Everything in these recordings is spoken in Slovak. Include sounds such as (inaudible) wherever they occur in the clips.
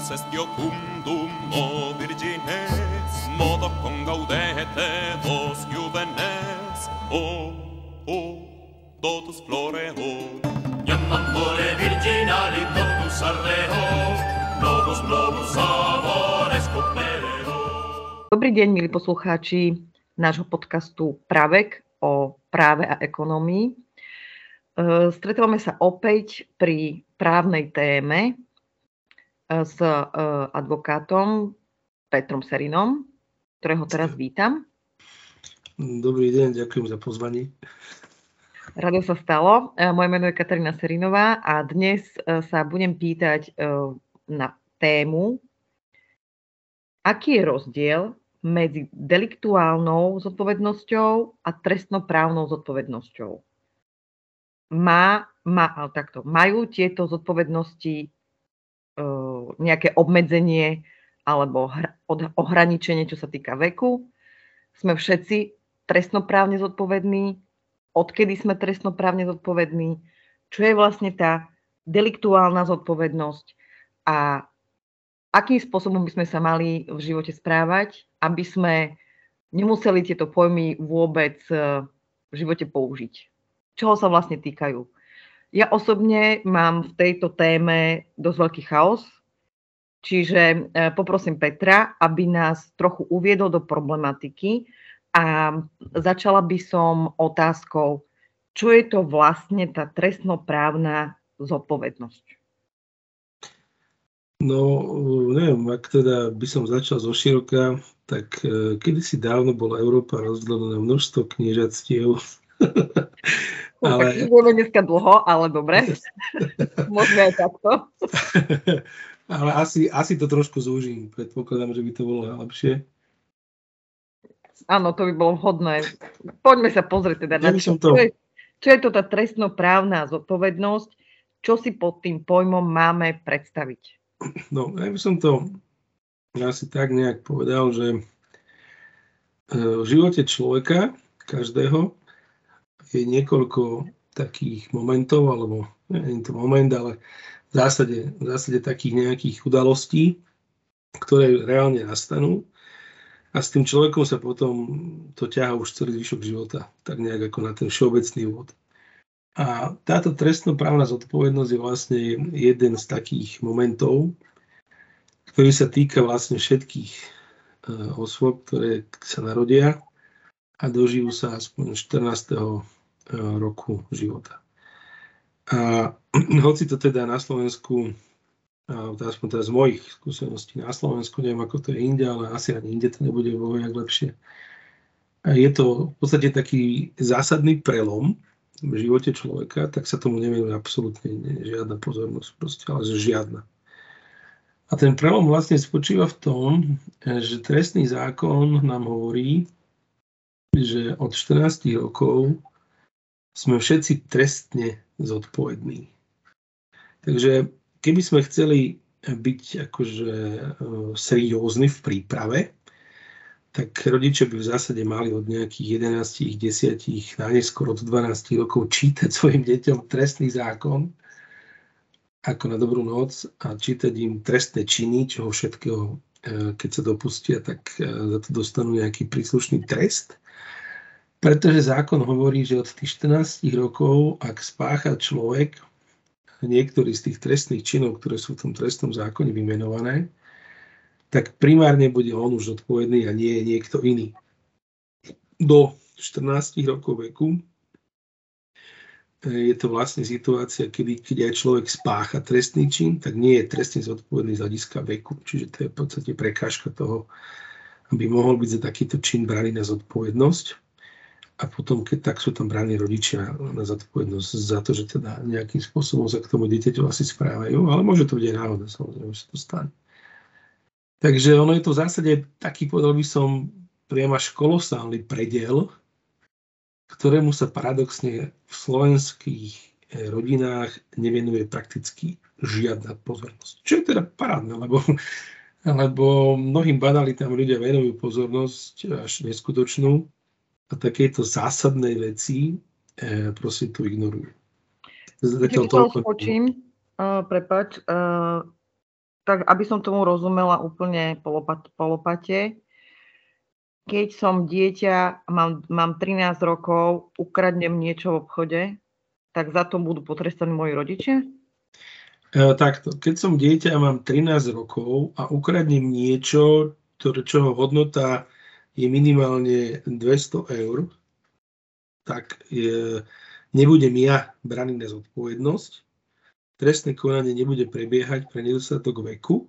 Dominus est iocundum o virgines, modo congaudete vos juvenes, o, o, totus floreo. Iam amore virginali totus ardeo, novus novus amores copereo. Dobrý deň, milí poslucháči nášho podcastu Pravek o práve a ekonomii. E, stretávame sa opäť pri právnej téme s e, advokátom Petrom Serinom, ktorého teraz vítam. Dobrý deň, ďakujem za pozvanie. Rado sa stalo. Moje meno je Katarína Serinová a dnes sa budem pýtať na tému, aký je rozdiel medzi deliktuálnou zodpovednosťou a trestnoprávnou zodpovednosťou má, má takto, majú tieto zodpovednosti nejaké obmedzenie alebo ohraničenie, čo sa týka veku. Sme všetci trestnoprávne zodpovední. Odkedy sme trestnoprávne zodpovední? Čo je vlastne tá deliktuálna zodpovednosť a akým spôsobom by sme sa mali v živote správať, aby sme nemuseli tieto pojmy vôbec v živote použiť čoho sa vlastne týkajú. Ja osobne mám v tejto téme dosť veľký chaos, čiže e, poprosím Petra, aby nás trochu uviedol do problematiky a začala by som otázkou, čo je to vlastne tá trestnoprávna zodpovednosť? No, neviem, ak teda by som začal zo široka, tak e, kedysi dávno bola Európa rozdelená na množstvo kniežatstiev (laughs) ale... Budeme dneska dlho, ale dobre. (laughs) Môžeme aj takto. (laughs) ale asi, asi to trošku zúžim. Predpokladám, že by to bolo lepšie. Áno, to by bolo vhodné. Poďme sa pozrieť teda na to. Čo, je, čo je to tá trestnoprávna zodpovednosť, čo si pod tým pojmom máme predstaviť? No, ja by som to asi tak nejak povedal, že e, v živote človeka, každého, je niekoľko takých momentov, alebo nie je to moment, ale v zásade, v zásade takých nejakých udalostí, ktoré reálne nastanú a s tým človekom sa potom to ťaha už celý zvyšok života, tak nejak ako na ten všeobecný úvod. A táto trestnoprávna zodpovednosť je vlastne jeden z takých momentov, ktorý sa týka vlastne všetkých e, osôb, ktoré sa narodia a dožijú sa aspoň 14 roku života. A (clears throat) hoci to teda na Slovensku, aspoň teda z mojich skúseností na Slovensku, neviem ako to je inde, ale asi ani inde to nebude vo jak lepšie. Je to v podstate taký zásadný prelom v živote človeka, tak sa tomu nevenuje absolútne žiadna pozornosť, proste, ale žiadna. A ten prelom vlastne spočíva v tom, že trestný zákon nám hovorí, že od 14 rokov sme všetci trestne zodpovední. Takže keby sme chceli byť akože e, seriózni v príprave, tak rodičia by v zásade mali od nejakých 11, 10, najneskôr od 12 rokov čítať svojim deťom trestný zákon ako na dobrú noc a čítať im trestné činy, čoho všetkého, e, keď sa dopustia, tak e, za to dostanú nejaký príslušný trest. Pretože zákon hovorí, že od tých 14 rokov, ak spácha človek niektorý z tých trestných činov, ktoré sú v tom trestnom zákone vymenované, tak primárne bude on už odpovedný a nie niekto iný. Do 14 rokov veku je to vlastne situácia, kedy keď aj človek spácha trestný čin, tak nie je trestne zodpovedný z hľadiska veku. Čiže to je v podstate prekážka toho, aby mohol byť za takýto čin braný na zodpovednosť a potom, keď tak sú tam bráni rodičia na zodpovednosť za to, že teda nejakým spôsobom sa k tomu dieťaťu asi správajú, ale môže to byť aj náhoda, samozrejme, že to stane. Takže ono je to v zásade taký, povedal by som, priam až kolosálny predel, ktorému sa paradoxne v slovenských eh, rodinách nevenuje prakticky žiadna pozornosť. Čo je teda parádne, lebo, lebo mnohým banalitám ľudia venujú pozornosť až neskutočnú, a takéto zásadné veci e, prosím tu ignorujú. Zatiaľ toľko... Skočím, uh, prepač, uh, tak aby som tomu rozumela úplne polopat, polopate, keď som dieťa, mám, mám 13 rokov, ukradnem niečo v obchode, tak za to budú potrestaní moji rodičia? E, takto, keď som dieťa a mám 13 rokov a ukradnem niečo, ktoré, čoho hodnota je minimálne 200 eur, tak je, nebudem ja braný na zodpovednosť. Trestné konanie nebude prebiehať pre nedostatok veku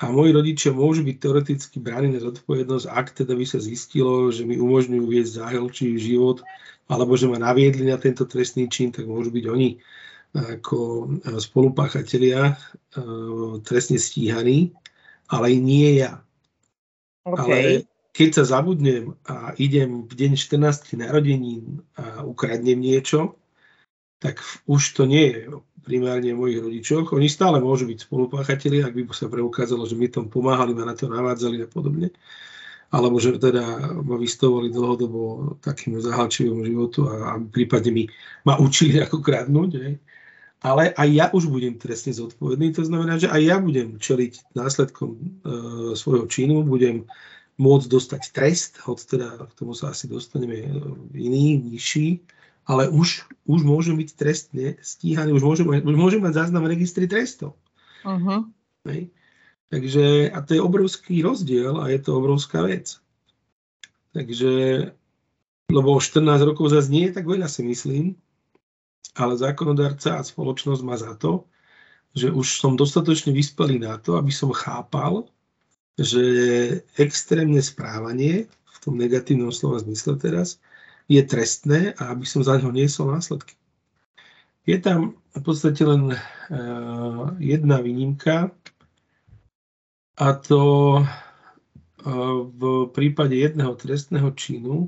a moji rodičia môžu byť teoreticky bráni na zodpovednosť, ak teda by sa zistilo, že mi umožňujú viesť záhelčí život, alebo že ma naviedli na tento trestný čin, tak môžu byť oni ako spolupáchatelia e, trestne stíhaní, ale nie ja. Okay. Ale keď sa zabudnem a idem v deň 14 narodenín a ukradnem niečo, tak už to nie je primárne mojich rodičoch. Oni stále môžu byť spolupáchatelia, ak by sa preukázalo, že mi tom pomáhali, ma na to navádzali a podobne. Alebo že teda ma vystavovali dlhodobo takým zahalčivému životu a, a prípadne mi ma učili ako kradnúť. Hej. Ale aj ja už budem trestne zodpovedný, to znamená, že aj ja budem čeliť následkom e, svojho činu, budem môcť dostať trest, hoď teda k tomu sa asi dostaneme iný, nižší, ale už, už môžem byť trestne stíhaný, už môžem, už môžem mať záznam v registri trestov. Uh-huh. Hej. Takže, a to je obrovský rozdiel a je to obrovská vec. Takže, lebo 14 rokov zase nie je tak veľa, si myslím, ale zákonodárca a spoločnosť má za to, že už som dostatočne vyspelý na to, aby som chápal, že extrémne správanie, v tom negatívnom slova zmysle teraz, je trestné a aby som za ňo niesol následky. Je tam v podstate len uh, jedna výnimka a to uh, v prípade jedného trestného činu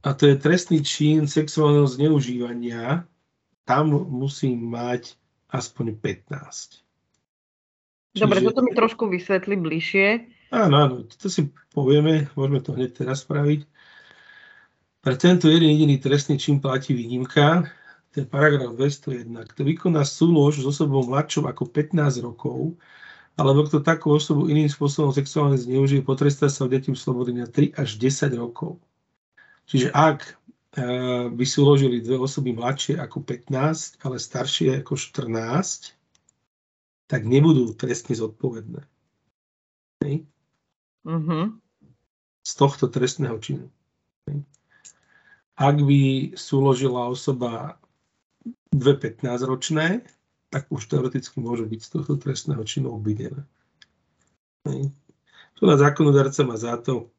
a to je trestný čin sexuálneho zneužívania. Tam musím mať aspoň 15. Dobre, Čiže... toto mi trošku vysvetli bližšie. Áno, áno, to si povieme, môžeme to hneď teraz spraviť. Pre tento jeden jediný trestný čin platí výnimka, ten paragraf 201. Kto vykoná súlož s osobou mladšou ako 15 rokov, alebo kto takú osobu iným spôsobom sexuálne zneužije, potrestá sa odetím slobody na 3 až 10 rokov. Čiže ak e, by súložili dve osoby mladšie ako 15, ale staršie ako 14, tak nebudú trestne zodpovedné. Hej? Uh-huh. Z tohto trestného činu. Hej? Ak by súložila osoba dve 15-ročné, tak už teoreticky môže byť z tohto trestného činu obvinené. Tu na zákonodárca má za to,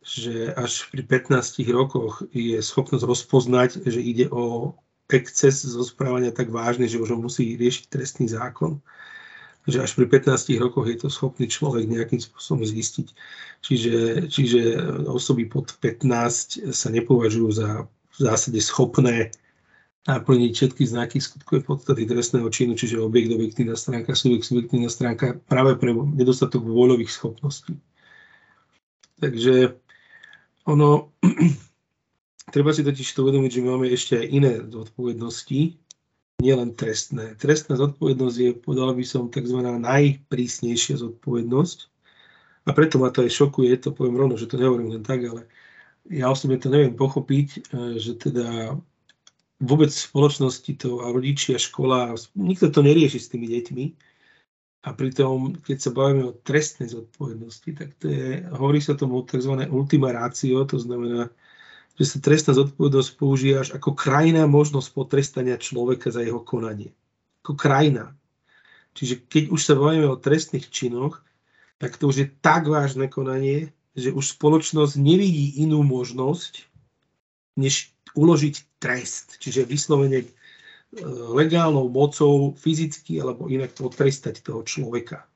že až pri 15 rokoch je schopnosť rozpoznať, že ide o exces zo správania tak vážny, že už ho musí riešiť trestný zákon že až pri 15 rokoch je to schopný človek nejakým spôsobom zistiť. Čiže, čiže osoby pod 15 sa nepovažujú za v zásade schopné naplniť všetky znaky skutkovej podstaty trestného činu, čiže objekt, objektívna stránka, subjekt, subjektívna stránka, práve pre nedostatok voľových schopností. Takže ono, treba si totiž to uvedomiť, že máme ešte aj iné zodpovednosti, nielen trestné. Trestná zodpovednosť je, povedal by som, tzv. najprísnejšia zodpovednosť. A preto ma to aj šokuje, to poviem rovno, že to nehovorím len tak, ale ja osobne to neviem pochopiť, e, že teda vôbec v spoločnosti to a rodičia, škola, nikto to nerieši s tými deťmi. A pritom, keď sa bavíme o trestnej zodpovednosti, tak to je, hovorí sa tomu tzv. ultima ratio, to znamená, že sa trestná zodpovednosť použije až ako krajná možnosť potrestania človeka za jeho konanie. Ako krajná. Čiže keď už sa bavíme o trestných činoch, tak to už je tak vážne konanie, že už spoločnosť nevidí inú možnosť, než uložiť trest. Čiže vyslovene e, legálnou mocou fyzicky alebo inak potrestať toho človeka.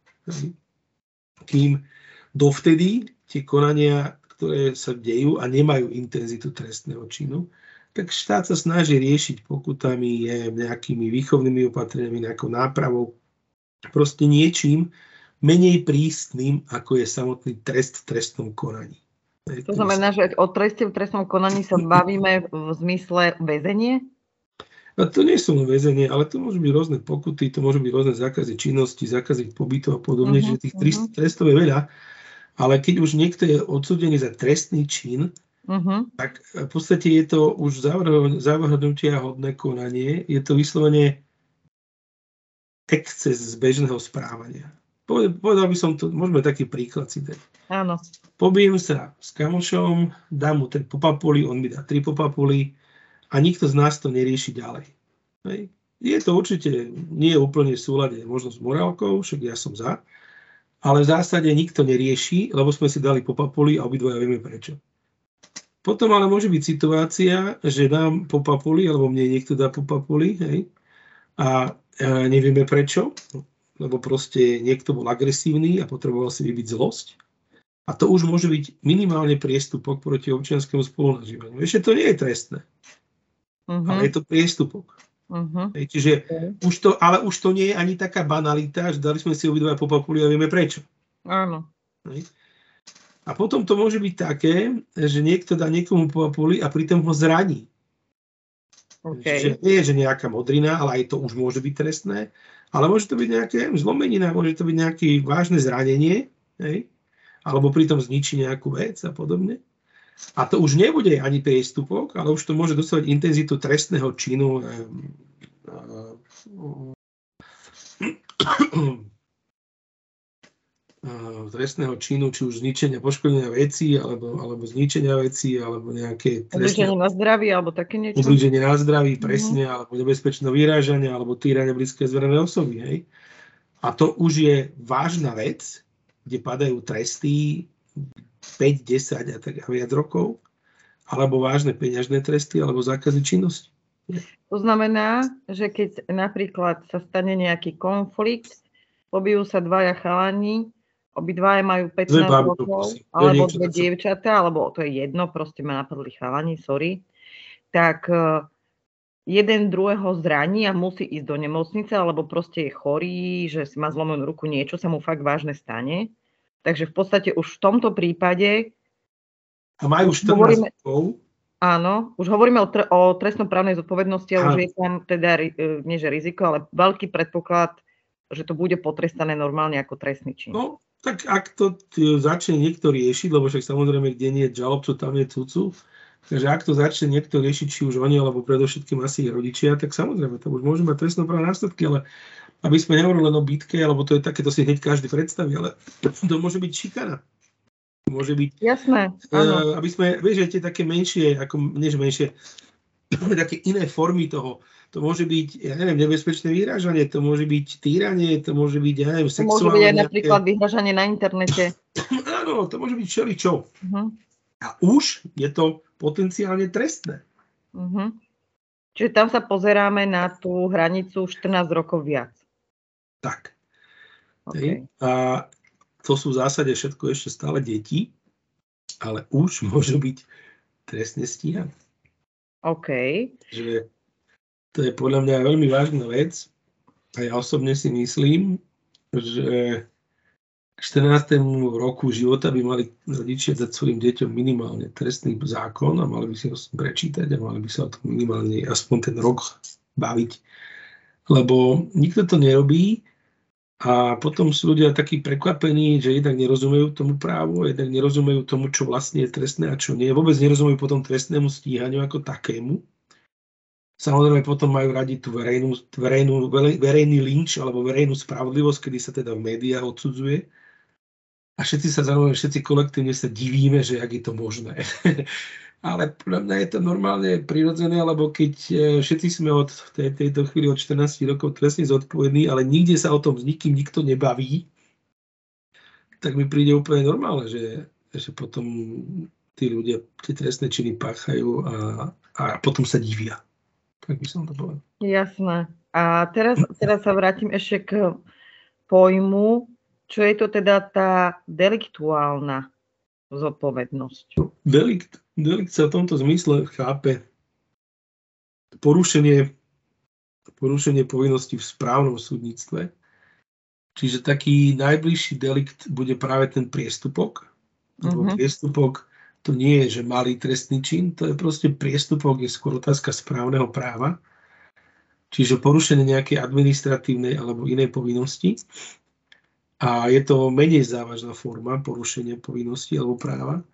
Kým dovtedy tie konania ktoré sa dejú a nemajú intenzitu trestného činu, tak štát sa snaží riešiť pokutami, nejakými výchovnými opatreniami, nejakou nápravou, proste niečím menej prísnym, ako je samotný trest v trestnom konaní. To znamená, že o treste v trestnom konaní sa bavíme v zmysle väzenie? A to nie sú len väzenie, ale to môžu byť rôzne pokuty, to môžu byť rôzne zákazy činnosti, zákazy pobytu a podobne, uh-huh, čiže tých uh-huh. trestov je veľa. Ale keď už niekto je odsudený za trestný čin, uh-huh. tak v podstate je to už zavrhnutia hodné konanie, je to vyslovene exces z bežného správania. Povedal by som to, môžeme taký príklad si dať. Áno. Pobijem sa s kamošom, dám mu ten popapuli, on mi dá tri popapuli, a nikto z nás to nerieši ďalej. Hej. Je to určite nie je úplne v súlade možno s morálkou, však ja som za, ale v zásade nikto nerieši, lebo sme si dali po papuli a obidvoja vieme prečo. Potom ale môže byť situácia, že dám po papuli, alebo mne niekto dá po papuli, hej, a e, nevieme prečo, lebo proste niekto bol agresívny a potreboval si vybiť zlosť. A to už môže byť minimálne priestupok proti občianskému spolunažívaniu. Ešte to nie je trestné. Uh-huh. Ale je to priestupok. Uh-huh. čiže okay. už to, ale už to nie je ani taká banalita, že dali sme si obidva po papuli a vieme prečo. Áno. A potom to môže byť také, že niekto dá niekomu po papuli a pritom ho zraní. Okay. Čiže nie je, že nejaká modrina, ale aj to už môže byť trestné. Ale môže to byť nejaké zlomenina, môže to byť nejaké vážne zranenie, hej? alebo pritom zničí nejakú vec a podobne. A to už nebude ani priestupok, ale už to môže dosávať intenzitu trestného činu trestného činu, či už zničenia, poškodenia veci, alebo, alebo zničenia veci, alebo nejaké... Ubliženie na zdraví, alebo také niečo. Ubliženie na zdraví, mhm. presne, mm-hmm. alebo nebezpečné vyrážanie, alebo týranie blízkej zverené osoby, hej. A to už je vážna vec, kde padajú tresty 5, 10 a tak a viac rokov, alebo vážne peňažné tresty, alebo zákazy činnosti. To znamená, že keď napríklad sa stane nejaký konflikt, pobijú sa dvaja chalani, obidvaja majú 15 rokov, alebo dve dievčatá, alebo to je jedno, proste ma napadli chalani, sorry, tak e, jeden druhého zraní a musí ísť do nemocnice, alebo proste je chorý, že si má zlomenú ruku, niečo sa mu fakt vážne stane Takže v podstate už v tomto prípade... A majú 14 hovoríme, rokov. Áno, už hovoríme o, tr- o trestnoprávnej zodpovednosti, ale už je tam teda, e, nie že riziko, ale veľký predpoklad, že to bude potrestané normálne ako trestný čin. No, tak ak to začne niekto riešiť, lebo však samozrejme, kde nie je žalobcu, tam je cucu, takže ak to začne niekto riešiť, či už oni, alebo predovšetkým asi ich rodičia, tak samozrejme, to už môže mať trestnoprávne následky, ale aby sme nehovorili len o bitke, alebo to je také, to si hneď každý predstaví, ale to môže byť šikana. Môže byť... Jasné, Uh, aby sme, vieš, tie také menšie, ako, než menšie, (clears throat) také iné formy toho. To môže byť, ja neviem, nebezpečné vyhrážanie, to môže byť týranie, to môže byť, ja neviem, sexuálne... To môže byť aj napríklad vyhrážanie na internete. (clears throat) Áno, to môže byť čo. Uh-huh. A už je to potenciálne trestné. Uh-huh. Čiže tam sa pozeráme na tú hranicu 14 rokov viac. Tak. Okay. A to sú v zásade všetko ešte stále deti, ale už (laughs) môžu byť trestne stíhané. OK. Že to je podľa mňa veľmi vážna vec a ja osobne si myslím, že k 14. roku života by mali rodičia dať svojim deťom minimálne trestný zákon a mali by si ho prečítať a mali by sa o tom minimálne aspoň ten rok baviť. Lebo nikto to nerobí a potom sú ľudia takí prekvapení, že jednak nerozumejú tomu právu, jednak nerozumejú tomu, čo vlastne je trestné a čo nie. Vôbec nerozumejú potom trestnému stíhaniu ako takému. Samozrejme potom majú radi tú verejnú, verejnú, verejný lynč alebo verejnú spravodlivosť, kedy sa teda v médiách odsudzuje. A všetci sa zároveň, všetci kolektívne sa divíme, že jak je to možné. (laughs) ale podľa mňa je to normálne prirodzené, lebo keď e, všetci sme od tej, tejto chvíli od 14 rokov trestne zodpovední, ale nikde sa o tom s nikým nikto nebaví, tak mi príde úplne normálne, že, že potom tí ľudia tie trestné činy páchajú a, a potom sa divia. Tak by som to povedal. Jasné. A teraz, teraz sa vrátim ešte k pojmu, čo je to teda tá deliktuálna zodpovednosť. Delikt Delikt sa v tomto zmysle chápe porušenie, porušenie povinností v správnom súdnictve. Čiže taký najbližší delikt bude práve ten priestupok. Uh-huh. Priestupok to nie je, že malý trestný čin, to je proste priestupok, je skôr otázka správneho práva. čiže porušenie nejakej administratívnej alebo inej povinnosti. A je to menej závažná forma porušenia povinnosti alebo práva.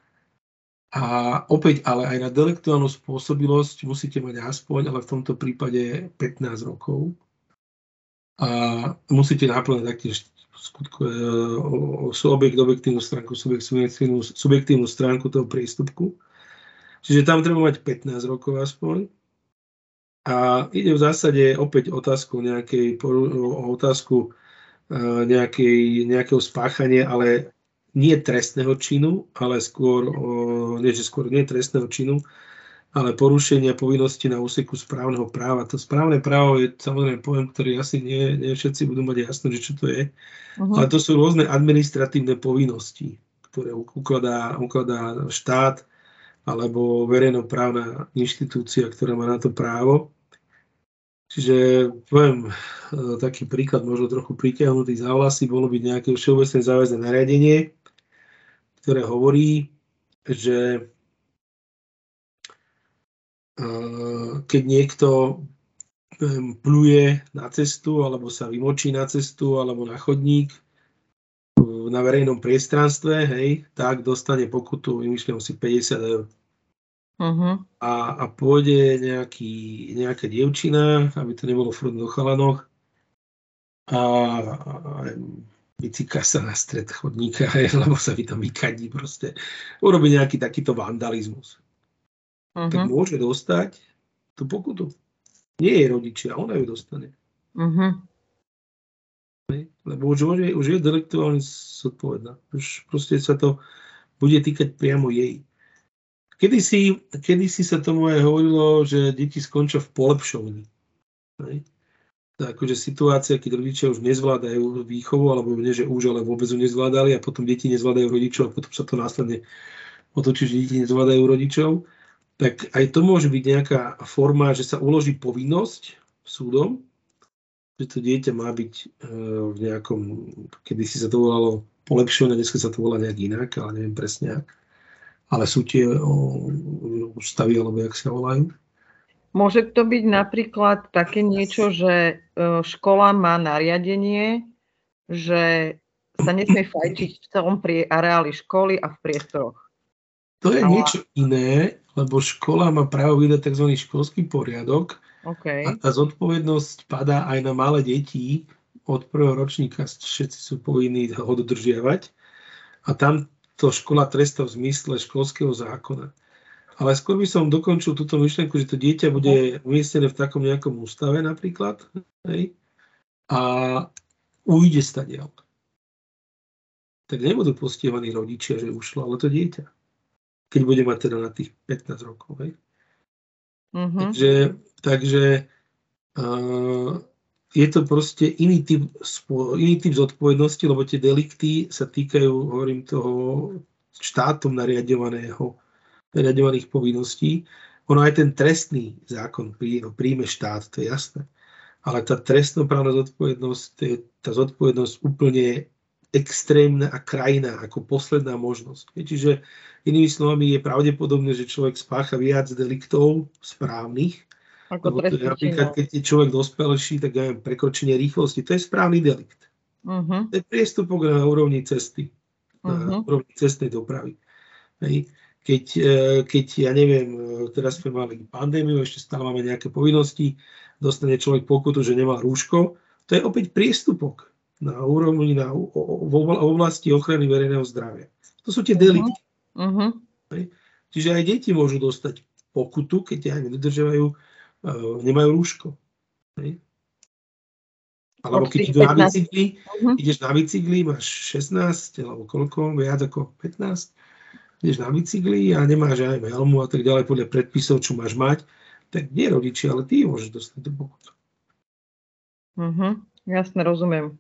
A opäť, ale aj na delektuálnu spôsobilosť musíte mať aspoň, ale v tomto prípade 15 rokov. A musíte naplňať taktiež skutku, e, subjekt, objektívnu stránku, subjekt, subjektívnu, subjektívnu stránku toho priestupku. Čiže tam treba mať 15 rokov aspoň. A ide v zásade opäť otázku nejakej, o otázku nejakej, nejakého spáchania, ale nie trestného činu, ale skôr, nie že skôr nie trestného činu, ale porušenia povinnosti na úseku správneho práva. To správne právo je samozrejme pojem, ktorý asi nie, nie všetci budú mať jasno, že čo to je. Uh-huh. Ale to sú rôzne administratívne povinnosti, ktoré ukladá, ukladá štát alebo verejnoprávna inštitúcia, ktorá má na to právo. Čiže poviem e, taký príklad, možno trochu pritiahnutý za vlasy, bolo byť nejaké všeobecné záväzné nariadenie, ktoré hovorí, že keď niekto pluje na cestu, alebo sa vymočí na cestu, alebo na chodník na verejnom priestranstve, hej, tak dostane pokutu, vymýšľam si 50 eur. Uh-huh. A, a pôjde nejaký, nejaká dievčina, aby to nebolo furt do chalanoch, a, a vycíka sa na stred chodníka, (laughs) lebo sa vy tam vykadí proste. Urobí nejaký takýto vandalizmus uh-huh. tak môže dostať tú pokutu. Nie je rodičia, ona ju dostane. Uh-huh. Lebo už, už, je, už je delektuálne zodpovedná. Už proste sa to bude týkať priamo jej. Kedy si, kedy si sa tomu aj hovorilo, že deti skončia v polepšovni. akože situácia, keď rodičia už nezvládajú výchovu, alebo nie, že už, ale vôbec ju nezvládali a potom deti nezvládajú rodičov a potom sa to následne otočí, že deti nezvládajú rodičov tak aj to môže byť nejaká forma, že sa uloží povinnosť súdom, že to dieťa má byť e, v nejakom, kedy si sa to volalo polepšené, dnes sa to volá nejak inak, ale neviem presne ak. Ale sú tie ústavy, alebo jak sa volajú. Môže to byť napríklad také niečo, že e, škola má nariadenie, že sa nesmie (clears throat) fajčiť v celom areáli školy a v priestoroch. To je niečo iné, lebo škola má právo vydať tzv. školský poriadok okay. a tá zodpovednosť padá aj na malé deti od prvého ročníka, všetci sú povinní ho dodržiavať a tam to škola trestá v zmysle školského zákona. Ale skôr by som dokončil túto myšlenku, že to dieťa bude umiestnené v takom nejakom ústave napríklad hej, a ujde stadiaľ. Tak nebudú postihovaní rodičia, že ušlo, ale to dieťa keď bude mať teda na tých 15 rokov. Hej. Mm-hmm. Takže, takže uh, je to proste iný typ, iný typ zodpovednosti, lebo tie delikty sa týkajú, hovorím, toho štátom nariadovaného, nariadovaných povinností. Ono aj ten trestný zákon príjme štát, to je jasné. Ale tá trestnoprávna zodpovednosť, to je tá zodpovednosť úplne extrémna a krajná ako posledná možnosť. Čiže inými slovami je pravdepodobné, že človek spácha viac deliktov správnych, ako napríklad, keď je človek dospelší, tak aj prekročenie rýchlosti, to je správny delikt. Uh-huh. To je priestupok na úrovni cesty, uh-huh. na mhm. úrovni cestnej dopravy. Hej. Keď, e, keď, ja neviem, e, teraz sme mali pandémiu, ešte stále máme nejaké povinnosti, dostane človek pokutu, že nemá rúško, to je opäť priestupok na úrovni na, v oblasti ochrany verejného zdravia. To sú tie mhm. delikty. Uh-huh. Čiže aj deti môžu dostať pokutu, keď ja nedodržiavajú, nemajú rúško. Hej. Alebo keď idú na bicykli, uh-huh. ideš na bicykli, máš 16, alebo koľko, viac ako 15, ideš na bicykli a nemáš aj helmu a tak ďalej podľa predpisov, čo máš mať, tak nie rodiči, ale ty môžeš dostať do pokutu. Uh-huh. Jasne, rozumiem.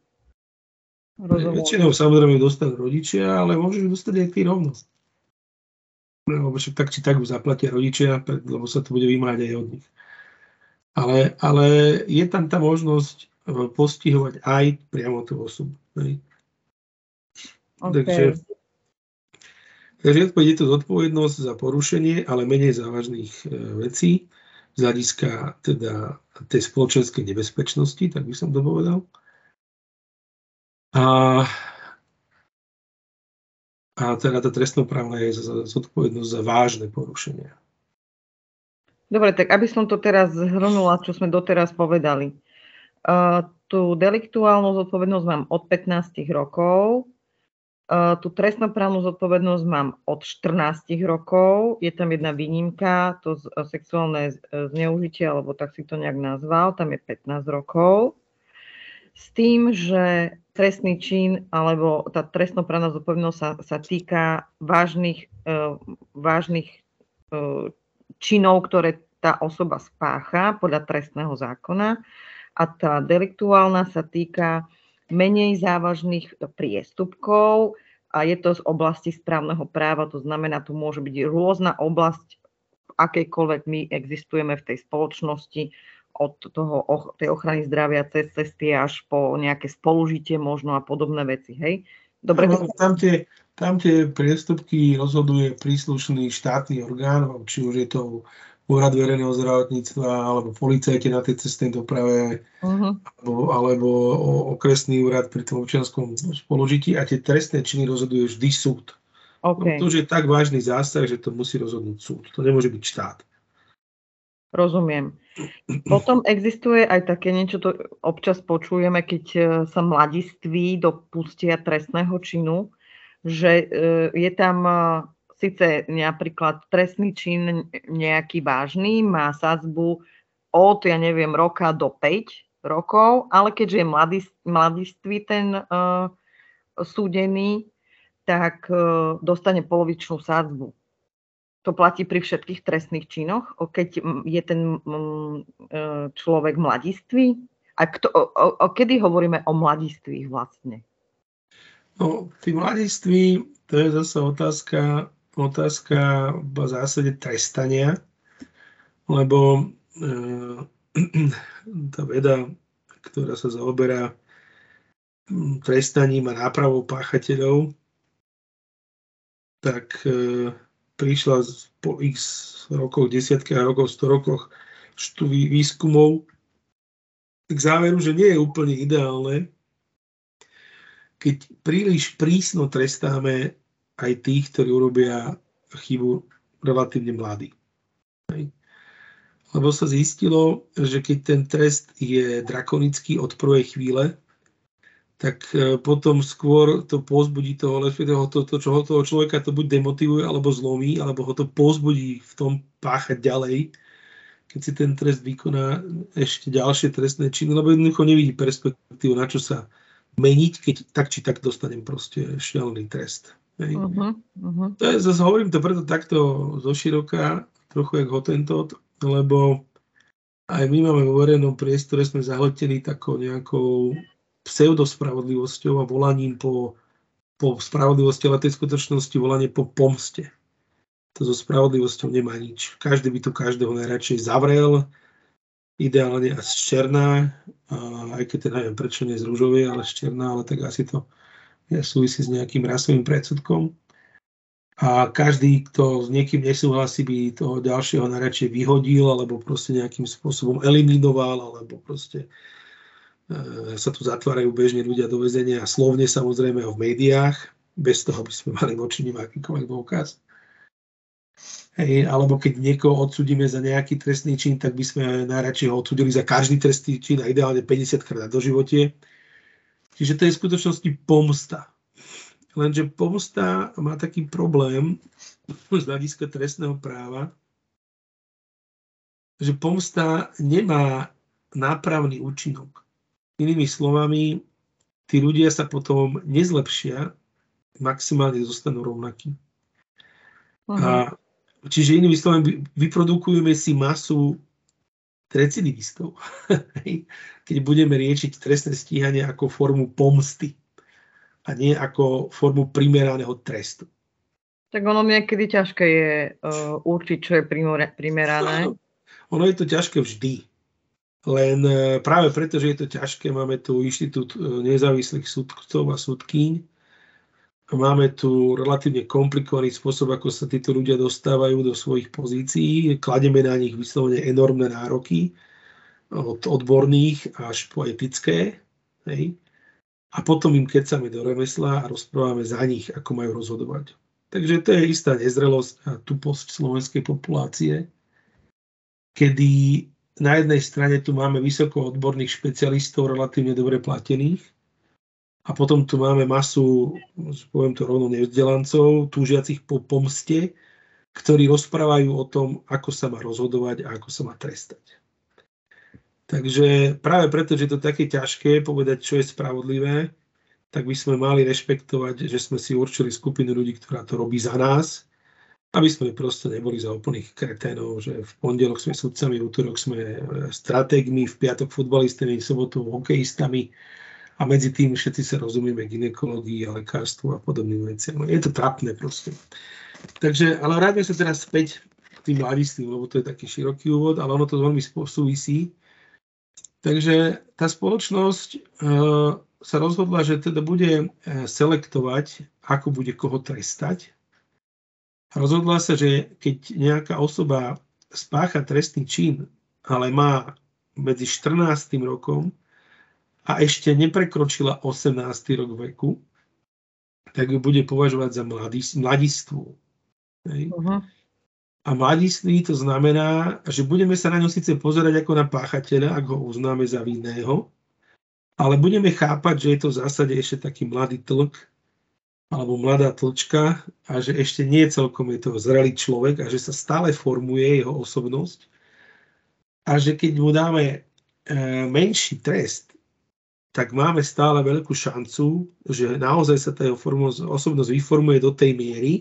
Rozumiem. Väčšinou samozrejme dostanú rodičia, ale môžeš dostať aj ty rovno. Lebo však tak či tak zaplatia rodičia, lebo sa to bude vymáhať aj od nich. Ale, ale je tam tá možnosť e, postihovať aj priamo tú osobu. Okay. Takže, takže je to zodpovednosť za porušenie, ale menej závažných e, vecí. z hľadiska teda tej spoločenskej nebezpečnosti, tak by som to povedal. A, a teda tá trestnoprávna je zodpovednosť za vážne porušenia. Dobre, tak aby som to teraz zhrnula, čo sme doteraz povedali. Uh, tú deliktuálnu zodpovednosť mám od 15 rokov, uh, tú trestnoprávnu zodpovednosť mám od 14 rokov, je tam jedna výnimka, to z, sexuálne zneužitie, alebo tak si to nejak nazval, tam je 15 rokov. S tým, že trestný čin alebo tá trestnoprávna zodpovednosť sa, sa týka vážnych, uh, vážnych činov, ktoré tá osoba spácha podľa trestného zákona a tá deliktuálna sa týka menej závažných priestupkov a je to z oblasti správneho práva, to znamená, tu môže byť rôzna oblasť, akejkoľvek my existujeme v tej spoločnosti, od toho, tej ochrany zdravia cez cesty až po nejaké spolužitie možno a podobné veci, hej? Dobre, no, tam, tie, tam tie priestupky rozhoduje príslušný štátny orgán, či už je to úrad verejného zdravotníctva alebo policajti na tej cestnej doprave uh-huh. alebo, alebo okresný úrad pri tom občianskom spolužití a tie trestné činy rozhoduje vždy súd. Okay. To už je tak vážny zásah, že to musí rozhodnúť súd. To nemôže byť štát. Rozumiem. Potom existuje aj také niečo, to občas počujeme, keď e, sa mladiství dopustia trestného činu, že e, je tam e, síce napríklad trestný čin nejaký vážny, má sadzbu od, ja neviem, roka do 5 rokov, ale keďže je mladý, ten uh, súdený, tak uh, dostane polovičnú sadzbu. To platí pri všetkých trestných činoch, keď je ten uh, človek mladistvý? A kto, o, o, kedy hovoríme o mladistvých vlastne? No, tí mladiství, to je zase otázka, otázka v zásade trestania, lebo e, (clears throat) tá veda, ktorá sa zaoberá hm, trestaním a nápravou páchateľov, tak e, prišla po x rokoch, desiatkách rokov, 100 rokoch štúví výskumov k záveru, že nie je úplne ideálne, keď príliš prísno trestáme aj tých, ktorí urobia chybu relatívne mladí. Lebo sa zistilo, že keď ten trest je drakonický od prvej chvíle, tak e, potom skôr to pozbudí toho, toho, to, to, toho človeka to buď demotivuje, alebo zlomí, alebo ho to pozbudí v tom páchať ďalej, keď si ten trest vykoná ešte ďalšie trestné činy, lebo jednoducho nevidí perspektívu, na čo sa meniť, keď tak či tak dostanem proste šialený trest. Uh-huh, uh-huh. To je, zase hovorím to preto takto zo široka, trochu jak hotentot, lebo aj my máme vo verejnom priestore, sme zahltení takou nejakou pseudospravodlivosťou a volaním po, po spravodlivosti, ale tej skutočnosti volanie po pomste. To so spravodlivosťou nemá nič. Každý by tu každého najradšej zavrel, ideálne a z černá, a aj keď teda neviem prečo nie z rúžovej, ale z černá, ale tak asi to súvisí s nejakým rasovým predsudkom. A každý, kto s niekým nesúhlasí, by toho ďalšieho najradšej vyhodil, alebo proste nejakým spôsobom eliminoval, alebo proste e, sa tu zatvárajú bežne ľudia do väzenia, slovne samozrejme v médiách, bez toho by sme mali voči nim akýkoľvek dôkaz. Hej, alebo keď niekoho odsudíme za nejaký trestný čin, tak by sme najradšej ho odsudili za každý trestný čin a ideálne 50 krát do živote Čiže to je v skutočnosti pomsta. Lenže pomsta má taký problém z hľadiska trestného práva, že pomsta nemá nápravný účinok. Inými slovami, tí ľudia sa potom nezlepšia, maximálne zostanú rovnakí. Uh-huh. A, čiže inými slovami, vyprodukujeme si masu recidivistov, (laughs) keď budeme riešiť trestné stíhanie ako formu pomsty a nie ako formu primeraného trestu. Tak ono niekedy ťažké je uh, určiť, čo je primerané. No, ono je to ťažké vždy. Len uh, práve preto, že je to ťažké, máme tu inštitút uh, nezávislých súdcov a súdkyň, máme tu relatívne komplikovaný spôsob, ako sa títo ľudia dostávajú do svojich pozícií. Klademe na nich vyslovene enormné nároky, od odborných až po etické. Hej. A potom im kecame do remesla a rozprávame za nich, ako majú rozhodovať. Takže to je istá nezrelosť a tuposť slovenskej populácie, kedy na jednej strane tu máme vysoko odborných špecialistov, relatívne dobre platených, a potom tu máme masu, poviem to rovno, nevzdelancov, túžiacich po pomste, ktorí rozprávajú o tom, ako sa má rozhodovať a ako sa má trestať. Takže práve preto, že je to také ťažké povedať, čo je spravodlivé, tak by sme mali rešpektovať, že sme si určili skupinu ľudí, ktorá to robí za nás, aby sme proste neboli za úplných kreténov, že v pondelok sme sudcami, v útorok sme stratégmi, v piatok futbalistami, v sobotu hokejistami a medzi tým všetci sa rozumieme ginekológii a lekárstvu a podobným veciam. Je to trapné proste. Takže, ale vráťme sa teraz späť k tým mladistvým, lebo to je taký široký úvod, ale ono to veľmi súvisí. Takže tá spoločnosť e, sa rozhodla, že teda bude e, selektovať, ako bude koho trestať. Rozhodla sa, že keď nejaká osoba spácha trestný čin, ale má medzi 14. rokom a ešte neprekročila 18. rok veku, tak ju bude považovať za mladistvu. Uh-huh. A mladiství to znamená, že budeme sa na ňo síce pozerať ako na páchateľa, ak ho uznáme za vinného, ale budeme chápať, že je to v zásade ešte taký mladý tlk alebo mladá tlčka a že ešte nie celkom je to zrelý človek a že sa stále formuje jeho osobnosť a že keď mu dáme e, menší trest, tak máme stále veľkú šancu, že naozaj sa tá jeho osobnosť vyformuje do tej miery,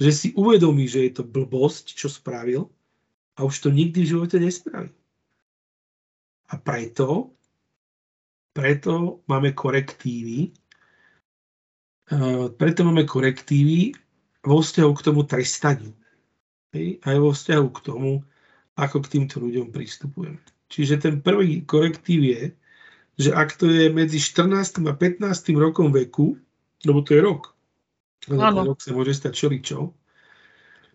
že si uvedomí, že je to blbosť, čo spravil a už to nikdy v živote nespraví. A preto preto máme korektívy, preto máme korektívy vo vzťahu k tomu trestaniu. Aj vo vzťahu k tomu, ako k týmto ľuďom pristupujeme. Čiže ten prvý korektív je, že ak to je medzi 14. a 15. rokom veku, lebo to je rok, lebo rok sa môže stať čeličo,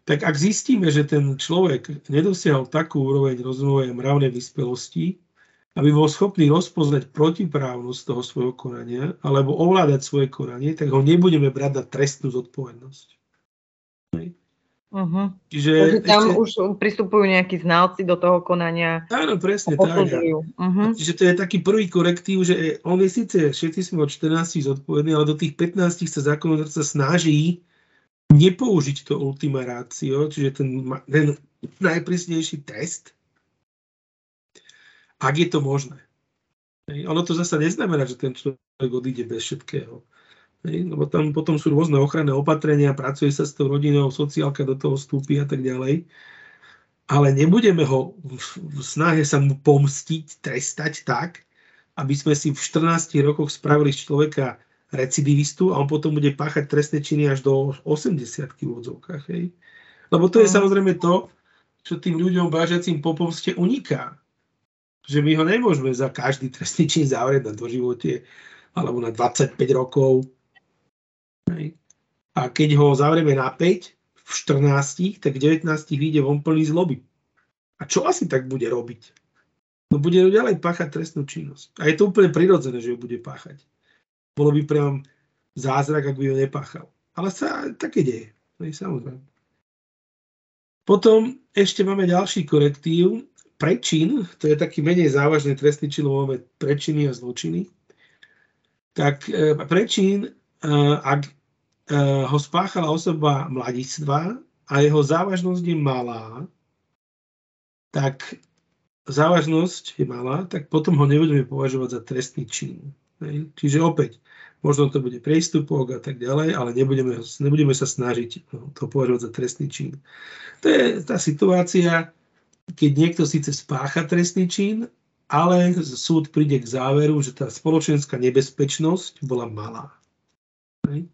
tak ak zistíme, že ten človek nedosiahol takú úroveň rozumovej mravnej vyspelosti, aby bol schopný rozpoznať protiprávnosť toho svojho konania alebo ovládať svoje konanie, tak ho nebudeme brať na trestnú zodpovednosť. Uh-huh. Čiže Takže tam ešte... už pristupujú nejakí znalci do toho konania. Áno, presne tak. Uh-huh. Čiže to je taký prvý korektív, že on je síce, všetci sme od 14 zodpovední, ale do tých 15 sa zákonodárca snaží nepoužiť to ultima ratio, čiže ten, ten najprísnejší test, ak je to možné. Ono to zase neznamená, že ten človek odíde bez všetkého. Lebo tam potom sú rôzne ochranné opatrenia, pracuje sa s tou rodinou, sociálka do toho vstúpi a tak ďalej. Ale nebudeme ho v snahe sa mu pomstiť, trestať tak, aby sme si v 14 rokoch spravili z človeka recidivistu a on potom bude páchať trestné činy až do 80 v odzovkách. Hej. Lebo to je samozrejme to, čo tým ľuďom vážiacim po pomste uniká že my ho nemôžeme za každý trestný čin zavrieť na doživote alebo na 25 rokov. A keď ho zavrieme na 5, v 14, tak v 19 vyjde von plný zloby. A čo asi tak bude robiť? No bude ďalej páchať trestnú činnosť. A je to úplne prirodzené, že ju bude páchať. Bolo by priam zázrak, ak by ho nepáchal. Ale sa také deje. No samozrejme. Potom ešte máme ďalší korektív, prečin, to je taký menej závažný trestný čin, máme prečiny a zločiny, tak e, prečin, e, ak ho spáchala osoba mladistva a jeho závažnosť je malá, tak závažnosť je malá, tak potom ho nebudeme považovať za trestný čin. Čiže opäť, možno to bude priestupok a tak ďalej, ale nebudeme, nebudeme sa snažiť no, to považovať za trestný čin. To je tá situácia, keď niekto síce spácha trestný čin, ale súd príde k záveru, že tá spoločenská nebezpečnosť bola malá. Hej.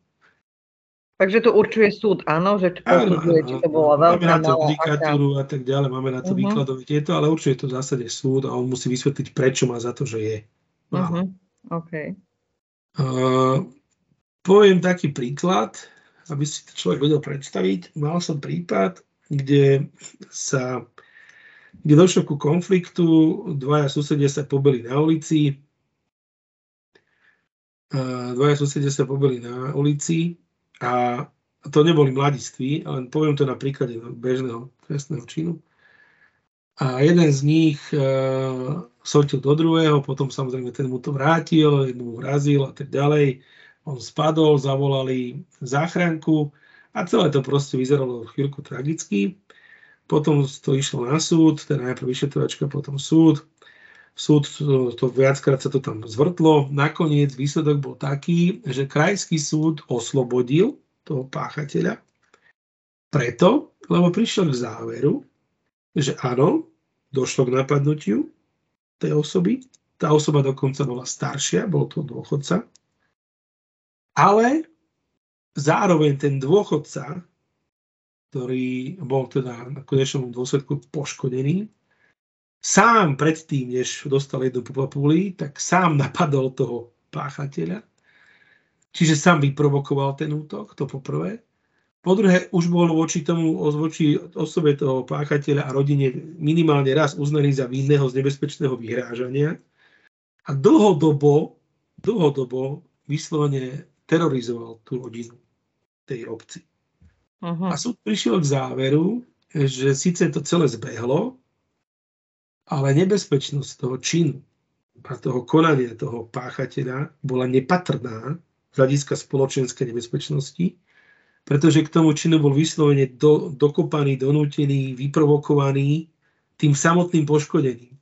Takže to určuje súd, áno, že posudzuje, či to bola veľká, Máme na to judikatúru a tak ďalej, máme na to uh-huh. výkladové tieto, ale určuje to v zásade súd a on musí vysvetliť, prečo má za to, že je. Uh-huh. Okay. Uh, Poviem taký príklad, aby si to človek vedel predstaviť. Mal som prípad, kde sa kde došlo ku konfliktu, dvaja susedia sa pobili na ulici, dvaja susedia sa pobili na ulici a to neboli mladiství, ale poviem to na príklade bežného trestného činu. A jeden z nich e, sotil do druhého, potom samozrejme ten mu to vrátil, jednu mu vrazil a tak ďalej. On spadol, zavolali záchranku a celé to proste vyzeralo chvíľku tragicky. Potom to išlo na súd, teda najprv vyšetrovačka, potom súd. Súd, to, to viackrát sa to tam zvrtlo. Nakoniec výsledok bol taký, že krajský súd oslobodil toho páchateľa preto, lebo prišiel k záveru, že áno, došlo k napadnutiu tej osoby. Tá osoba dokonca bola staršia, bol to dôchodca. Ale zároveň ten dôchodca, ktorý bol teda na konečnom dôsledku poškodený, sám predtým, než dostal jednu papuli, tak sám napadol toho páchateľa. Čiže sám vyprovokoval ten útok, to poprvé. Po druhé, už bol voči tomu, voči osobe toho páchateľa a rodine minimálne raz uznaný za vinného z nebezpečného vyhrážania a dlhodobo, dlhodobo vyslovene terorizoval tú rodinu tej obci. Uh-huh. A súd prišiel k záveru, že síce to celé zbehlo, ale nebezpečnosť toho činu a toho konania toho páchateľa bola nepatrná z hľadiska spoločenskej nebezpečnosti pretože k tomu činu bol vyslovene do, dokopaný, donútený, vyprovokovaný tým samotným poškodením.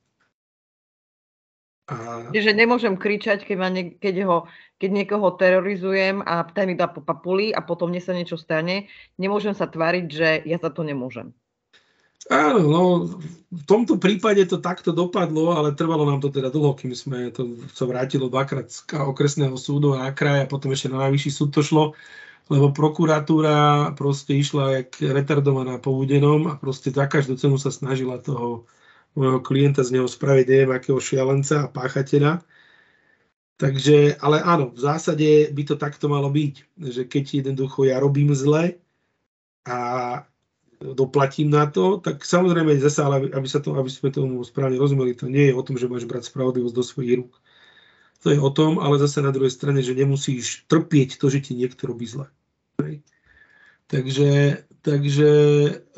A... Čiže nemôžem kričať, keď, ne, keď, ho, keď niekoho terorizujem a ten mi dá po papuli a potom mne sa niečo stane. Nemôžem sa tváriť, že ja za to nemôžem. Áno, no v tomto prípade to takto dopadlo, ale trvalo nám to teda dlho, kým sme to sa vrátilo dvakrát z okresného súdu na kraj a potom ešte na najvyšší súd to šlo lebo prokuratúra proste išla jak retardovaná po údenom a proste za každú cenu sa snažila toho môjho klienta z neho spraviť neviem akého šialenca a páchateľa. Takže, ale áno, v zásade by to takto malo byť, že keď jednoducho ja robím zle a doplatím na to, tak samozrejme zase, ale aby, sa to, aby sme tomu správne rozumeli, to nie je o tom, že máš brať spravodlivosť do svojich rúk. To je o tom, ale zase na druhej strane, že nemusíš trpieť to, že ti niekto robí zle. Takže, takže,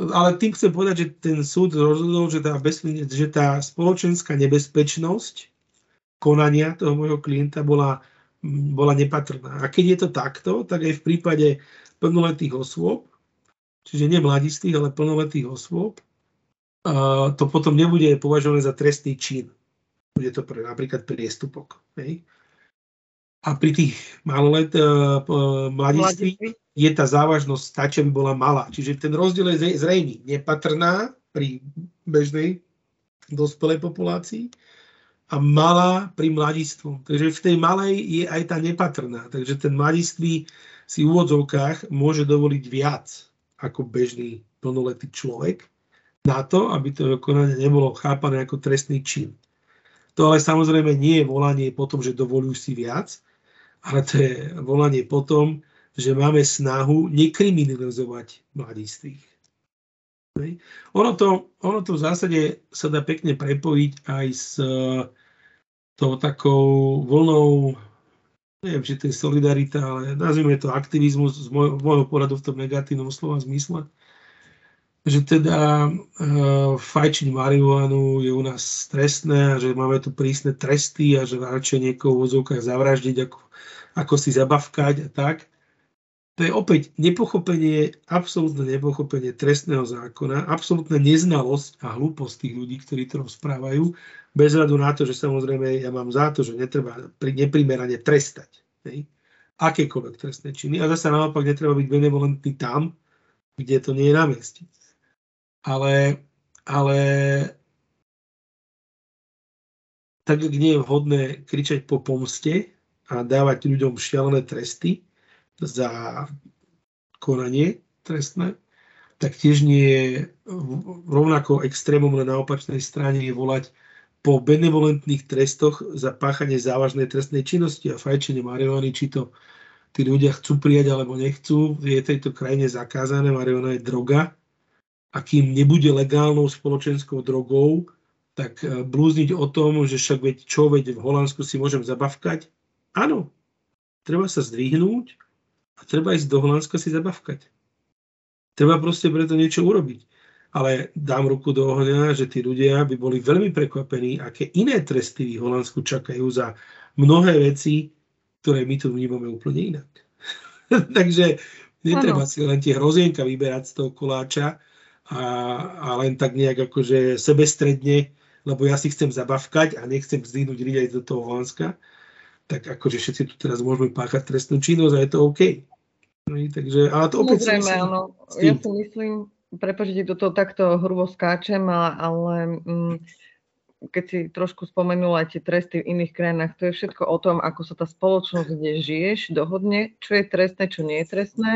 ale tým chcem povedať, že ten súd rozhodol, že tá, že tá spoločenská nebezpečnosť konania toho môjho klienta bola, bola nepatrná. A keď je to takto, tak aj v prípade plnoletých osôb, čiže nie mladistých, ale plnoletých osôb, to potom nebude považované za trestný čin. Bude to pre, napríklad priestupok. Hej? A pri tých malolet, mladistvých, je tá závažnosť stačí, aby bola malá. Čiže ten rozdiel je zrejmý. Nepatrná pri bežnej dospelej populácii a malá pri mladistvu. Takže v tej malej je aj tá nepatrná. Takže ten mladistvý si v úvodzovkách môže dovoliť viac ako bežný plnoletý človek na to, aby to konanie nebolo chápané ako trestný čin. To ale samozrejme nie je volanie po tom, že dovolujú si viac, ale to je volanie potom, že máme snahu nekriminalizovať mladistvých. Ono to, ono to v zásade sa dá pekne prepojiť aj s e, tou takou vlnou, neviem, či to je solidarita, ale nazvime to aktivizmus z môjho, môjho pohľadu v tom negatívnom slova zmysle, že teda e, fajčiť marihuanu je u nás trestné a že máme tu prísne tresty a že radšej niekoho v vozovkách zavraždiť, ako, ako si zabavkať a tak to je opäť nepochopenie, absolútne nepochopenie trestného zákona, absolútna neznalosť a hlúposť tých ľudí, ktorí to rozprávajú, bez radu na to, že samozrejme ja mám za to, že netreba neprimerane trestať. Ne? Akékoľvek trestné činy. A zase naopak netreba byť benevolentný tam, kde to nie je na mieste. Ale, ale tak nie je vhodné kričať po pomste a dávať ľuďom šialené tresty, za konanie trestné, tak tiež nie je rovnako extrémom na opačnej strane je volať po benevolentných trestoch za páchanie závažnej trestnej činnosti a fajčenie marihuany, či to tí ľudia chcú prijať alebo nechcú, je tejto krajine zakázané, marihuana je droga a kým nebude legálnou spoločenskou drogou, tak e, blúzniť o tom, že však veď čo, veď v Holandsku si môžem zabavkať. Áno, treba sa zdvihnúť a treba ísť do Holandska si zabavkať. Treba proste preto niečo urobiť. Ale dám ruku do ohňa, že tí ľudia by boli veľmi prekvapení, aké iné tresty v Holandsku čakajú za mnohé veci, ktoré my tu vnímame úplne inak. (laughs) Takže netreba ano. si len tie hrozienka vyberať z toho koláča a, a len tak nejak akože sebestredne, lebo ja si chcem zabavkať a nechcem zdvihnúť ľudia do toho Holandska, tak akože všetci tu teraz môžeme páchať trestnú činnosť a je to OK. No, takže, ale to opäť Samozrejme, áno. Ja si myslím, prepačte, do toho takto hrubo skáčem, ale, mm, keď si trošku spomenul aj tie tresty v iných krajinách, to je všetko o tom, ako sa tá spoločnosť, kde žiješ, dohodne, čo je trestné, čo nie je trestné,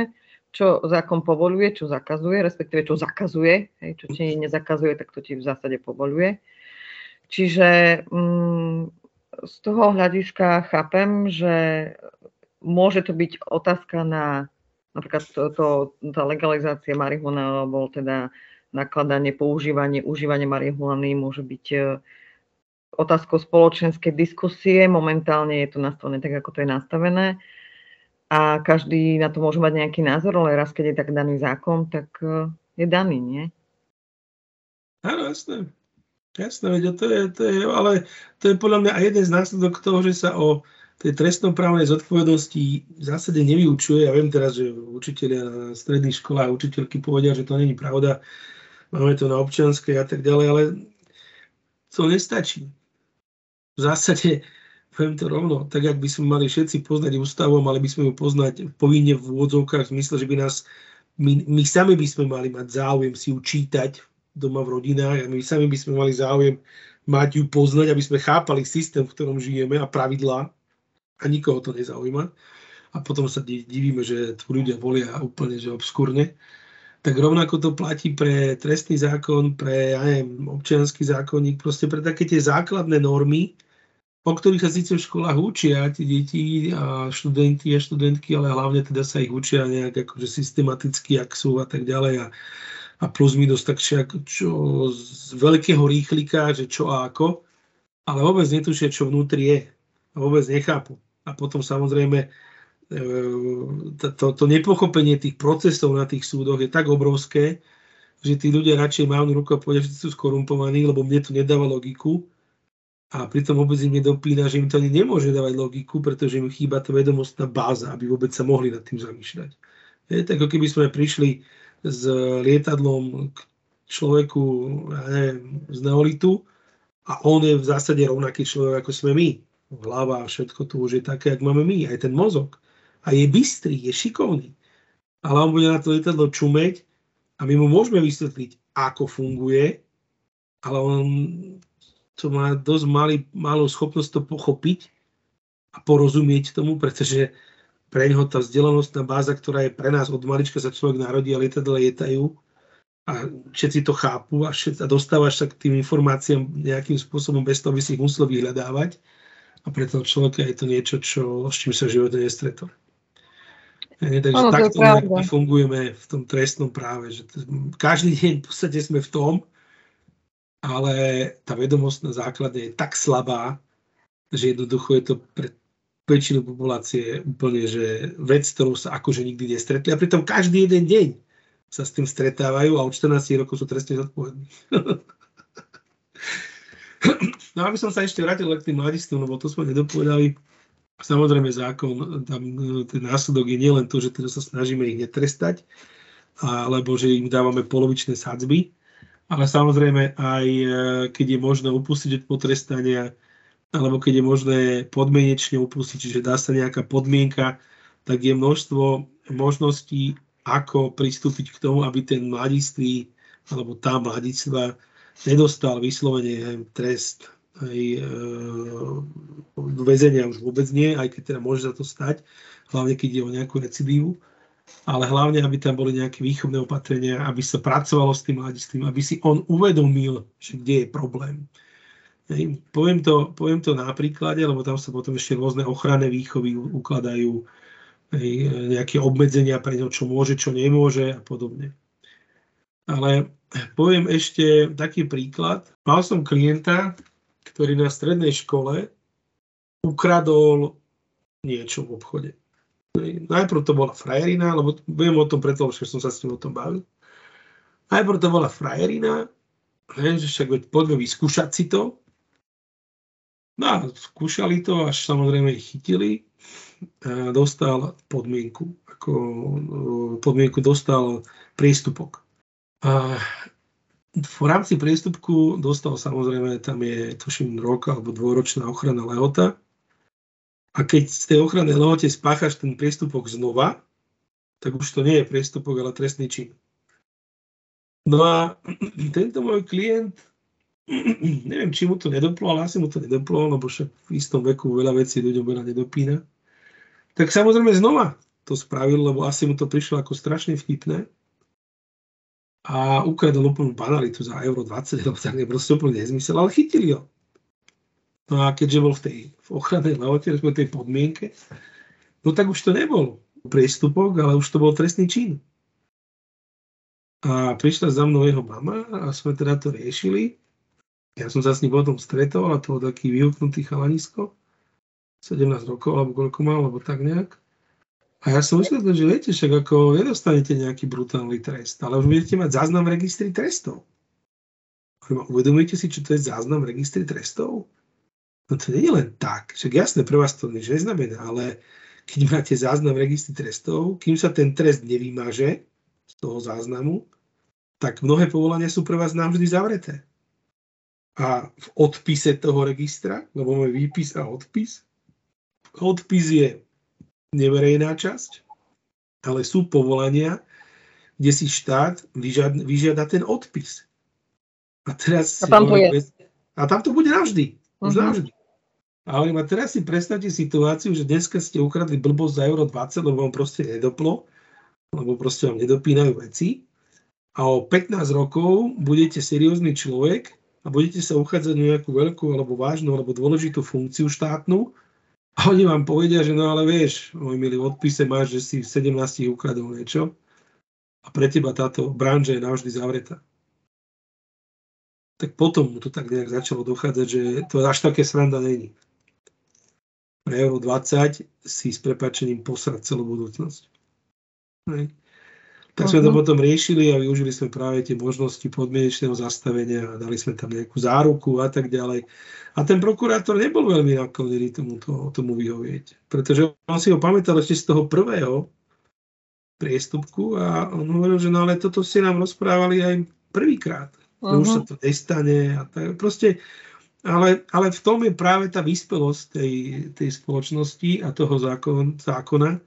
čo zákon povoluje, čo zakazuje, respektíve čo zakazuje. Hej, čo ti nezakazuje, tak to ti v zásade povoluje. Čiže mm, z toho hľadiska chápem, že môže to byť otázka na napríklad to, to, tá legalizácia marihuana alebo teda nakladanie, používanie, užívanie marihuany môže byť e, otázkou spoločenskej diskusie. Momentálne je to nastavené tak, ako to je nastavené. A každý na to môže mať nejaký názor, ale raz, keď je tak daný zákon, tak e, je daný, nie? Áno, jasné. Jasné, to je, to je, ale to je podľa mňa aj jeden z následok toho, že sa o tej trestnoprávnej zodpovednosti v zásade nevyučuje. Ja viem teraz, že učiteľia na stredných školách, učiteľky povedia, že to není pravda, máme to na občianskej a tak ďalej, ale to nestačí. V zásade, poviem to rovno, tak ak by sme mali všetci poznať ústavu, mali by sme ju poznať povinne v úvodzovkách, v zmysle, že by nás, my, my sami by sme mali mať záujem si ju čítať doma v rodinách. A my sami by sme mali záujem mať ju poznať, aby sme chápali systém, v ktorom žijeme a pravidlá. A nikoho to nezaujíma. A potom sa divíme, že tu ľudia volia úplne že obskúrne. Tak rovnako to platí pre trestný zákon, pre ja neviem, občianský zákonník, proste pre také tie základné normy, o ktorých sa síce v školách učia tí deti a študenti a študentky, ale hlavne teda sa ich učia nejak akože systematicky, ak sú a tak ďalej. A, a plus minus tak čo, z veľkého rýchlika, že čo a ako, ale vôbec netušia, čo vnútri je a vôbec nechápu. A potom samozrejme Ehm, to, to nepochopenie tých procesov na tých súdoch je tak obrovské, že tí ľudia radšej majú ruku a povedia, že sú skorumpovaní, lebo mne to nedáva logiku. A pritom vôbec im nedopína, že im to ani nemôže dávať logiku, pretože im chýba tá vedomostná báza, aby vôbec sa mohli nad tým zamýšľať. Je, tak ako keby sme prišli s lietadlom k človeku neviem, z neolitu a on je v zásade rovnaký človek, ako sme my. Hlava a všetko tu už je také, ako máme my, aj ten mozog a je bystrý, je šikovný. Ale on bude na to lietadlo čumeť a my mu môžeme vysvetliť, ako funguje, ale on to má dosť malý, malú schopnosť to pochopiť a porozumieť tomu, pretože pre neho tá vzdelanostná báza, ktorá je pre nás od malička sa človek narodí a lietadla lietajú a všetci to chápu a, všetci, a dostávaš sa k tým informáciám nejakým spôsobom bez toho, aby si ich musel vyhľadávať a pre toho človeka je to niečo, čo, s čím sa v živote nestretol. Nie, takže ano, takto my fungujeme v tom trestnom práve, že každý deň v podstate sme v tom, ale tá vedomostná základňa je tak slabá, že jednoducho je to pre väčšinu populácie úplne, že vec, ktorú sa akože nikdy nestretli a pritom každý jeden deň sa s tým stretávajú a od 14 rokov sú trestne zodpovední. (laughs) no aby som sa ešte vrátil k tým mladistvom, lebo to sme nedopovedali, Samozrejme zákon, tam e, ten následok je nielen to, že teda sa snažíme ich netrestať, alebo že im dávame polovičné sadzby, ale samozrejme aj e, keď je možné upustiť od potrestania, alebo keď je možné podmienečne upustiť, čiže dá sa nejaká podmienka, tak je množstvo možností, ako pristúpiť k tomu, aby ten mladistvý alebo tá mladictva nedostal vyslovene trest aj e, väzenia už vôbec nie, aj keď teda môže za to stať, hlavne keď ide o nejakú recidívu, ale hlavne, aby tam boli nejaké výchovné opatrenia, aby sa pracovalo s tým mladistvým, aby si on uvedomil, že kde je problém. Poviem, to, poviem to na príklade, lebo tam sa potom ešte rôzne ochranné výchovy ukladajú, nejaké obmedzenia pre ňo, čo môže, čo nemôže a podobne. Ale poviem ešte taký príklad. Mal som klienta, ktorý na strednej škole ukradol niečo v obchode. Najprv to bola frajerina, lebo viem o tom preto, že som sa s ním o tom bavil. Najprv to bola frajerina, že však poďme vyskúšať si to. No a skúšali to, až samozrejme ich chytili. A dostal podmienku. Ako podmienku dostal prístupok. A v rámci priestupku dostal samozrejme, tam je tuším rok alebo dvoročná ochrana lehota. A keď z tej ochrany lehote spáchaš ten priestupok znova, tak už to nie je priestupok, ale trestný čin. No a (clears throat) tento môj klient (clears throat) neviem, či mu to nedoplo, ale asi mu to nedoplo, lebo však v istom veku veľa vecí ľuďom veľa nedopína. Tak samozrejme znova to spravil, lebo asi mu to prišlo ako strašne vtipné. A ukradol úplnú banalitu za euro 20, lebo tak je proste úplne nezmysel, ale chytili ho. No a keďže bol v tej v ochrannej lehote, v tej podmienke, no tak už to nebol priestupok, ale už to bol trestný čin. A prišla za mnou jeho mama a sme teda to riešili ja som sa s ním potom stretol a to bol taký vyhuknutý chalanisko, 17 rokov, alebo koľko mal, alebo tak nejak. A ja som myslel, že viete, však ako nedostanete nejaký brutálny trest, ale už budete mať záznam v registri trestov. Uvedomujete si, čo to je záznam v registri trestov? No to nie je len tak, však jasné, pre vás to nič neznamená, ale keď máte záznam v registri trestov, kým sa ten trest nevymaže z toho záznamu, tak mnohé povolania sú pre vás navždy zavreté a v odpise toho registra, lebo máme výpis a odpis. Odpis je neverejná časť, ale sú povolania, kde si štát vyžiada, vyžiada ten odpis. A teraz a tam to je. A tam to bude navždy. Už uh-huh. navždy. A hovorím, a teraz si predstavte situáciu, že dneska ste ukradli blbosť za euro 20, lebo vám proste nedoplo, lebo proste vám nedopínajú veci. A o 15 rokov budete seriózny človek, a budete sa uchádzať o nejakú veľkú alebo vážnu alebo dôležitú funkciu štátnu a oni vám povedia, že no ale vieš, môj milý, odpise máš, že si v 17 ukradol niečo a pre teba táto branža je navždy zavretá. Tak potom mu to tak nejak začalo dochádzať, že to až také sranda není. Pre euro 20 si s prepačením posrať celú budúcnosť. Hej. Tak sme to mhm. potom riešili a využili sme práve tie možnosti podmienečného zastavenia a dali sme tam nejakú záruku a tak ďalej. A ten prokurátor nebol veľmi naklonený tomu, to, tomu vyhovieť, pretože on si ho pamätal ešte z toho prvého priestupku a on hovoril, že no ale toto ste nám rozprávali aj prvýkrát, uh-huh. už sa mhm. to nestane a tak. Proste, ale, ale v tom je práve tá vyspelosť tej, tej spoločnosti a toho zákon, zákona,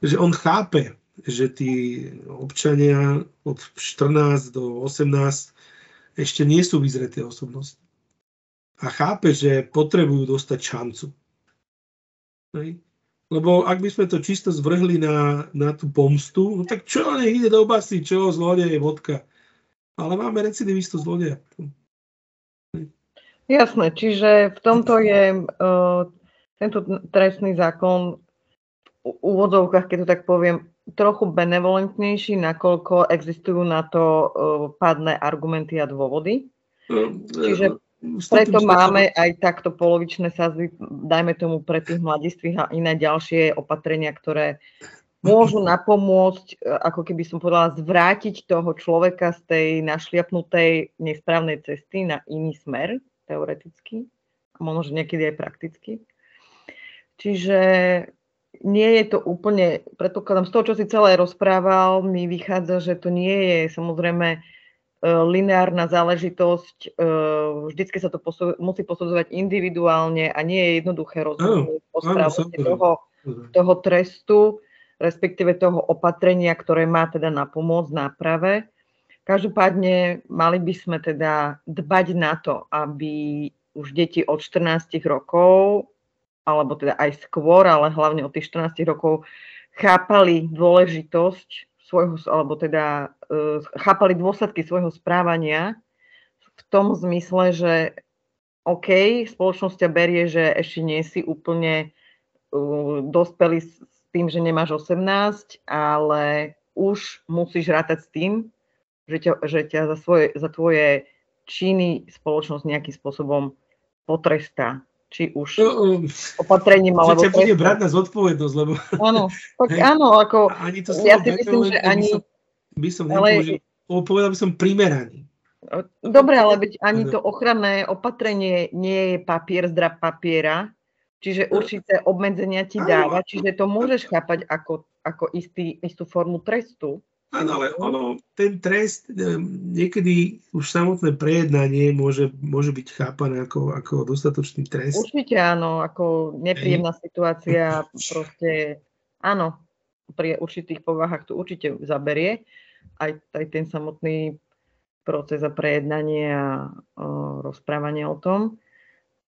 že on chápe, že tí občania od 14 do 18 ešte nie sú vyzreté osobnosti. A chápe, že potrebujú dostať šancu. Lebo ak by sme to čisto zvrhli na, na tú pomstu, no tak čo, nech ide do basy, čo, zlodej, vodka. Ale máme recidivistu zlodeja. Jasné, čiže v tomto je uh, tento trestný zákon v úvodzovkách, keď to tak poviem, trochu benevolentnejší, nakoľko existujú na to uh, pádne argumenty a dôvody. Mm, Čiže preto máme aj takto polovičné sazby, dajme tomu pre tých mladistvých a iné ďalšie opatrenia, ktoré môžu napomôcť, e, ako keby som povedala, zvrátiť toho človeka z tej našliapnutej nesprávnej cesty na iný smer, teoreticky, a možno, niekedy aj prakticky. Čiže nie je to úplne, predpokladám, z toho, čo si celé rozprával, mi vychádza, že to nie je samozrejme e, lineárna záležitosť, e, vždycky sa to posud- musí posudzovať individuálne a nie je jednoduché rozhodnúť o správnosti toho, toho trestu, respektíve toho opatrenia, ktoré má teda na pomoc, náprave. Každopádne mali by sme teda dbať na to, aby už deti od 14 rokov alebo teda aj skôr, ale hlavne od tých 14 rokov, chápali dôležitosť svojho, alebo teda uh, chápali dôsledky svojho správania v tom zmysle, že OK, spoločnosť ťa berie, že ešte nie si úplne uh, dospelý tým, že nemáš 18, ale už musíš rátať s tým, že ťa, že ťa za, svoje, za tvoje činy spoločnosť nejakým spôsobom potrestá. Či už no, um, opatrením, alebo Že ťa bude brať na zodpovednosť, lebo... Áno, tak áno, ako... Ani to ja si myslím, že ani... By som, by som ale... povedal by som primeraný. Dobre, ale byť ani to ochranné opatrenie nie je papier, zdrav papiera, čiže určité obmedzenia ti dáva, čiže to môžeš chápať ako, ako istý, istú formu trestu. Áno, ale ono, ten trest, e, niekedy už samotné prejednanie môže, môže byť chápané ako, ako dostatočný trest. Určite áno, ako nepríjemná Ej. situácia, (laughs) proste áno, pri určitých povahách to určite zaberie, aj, aj ten samotný proces a prejednanie a o, rozprávanie o tom.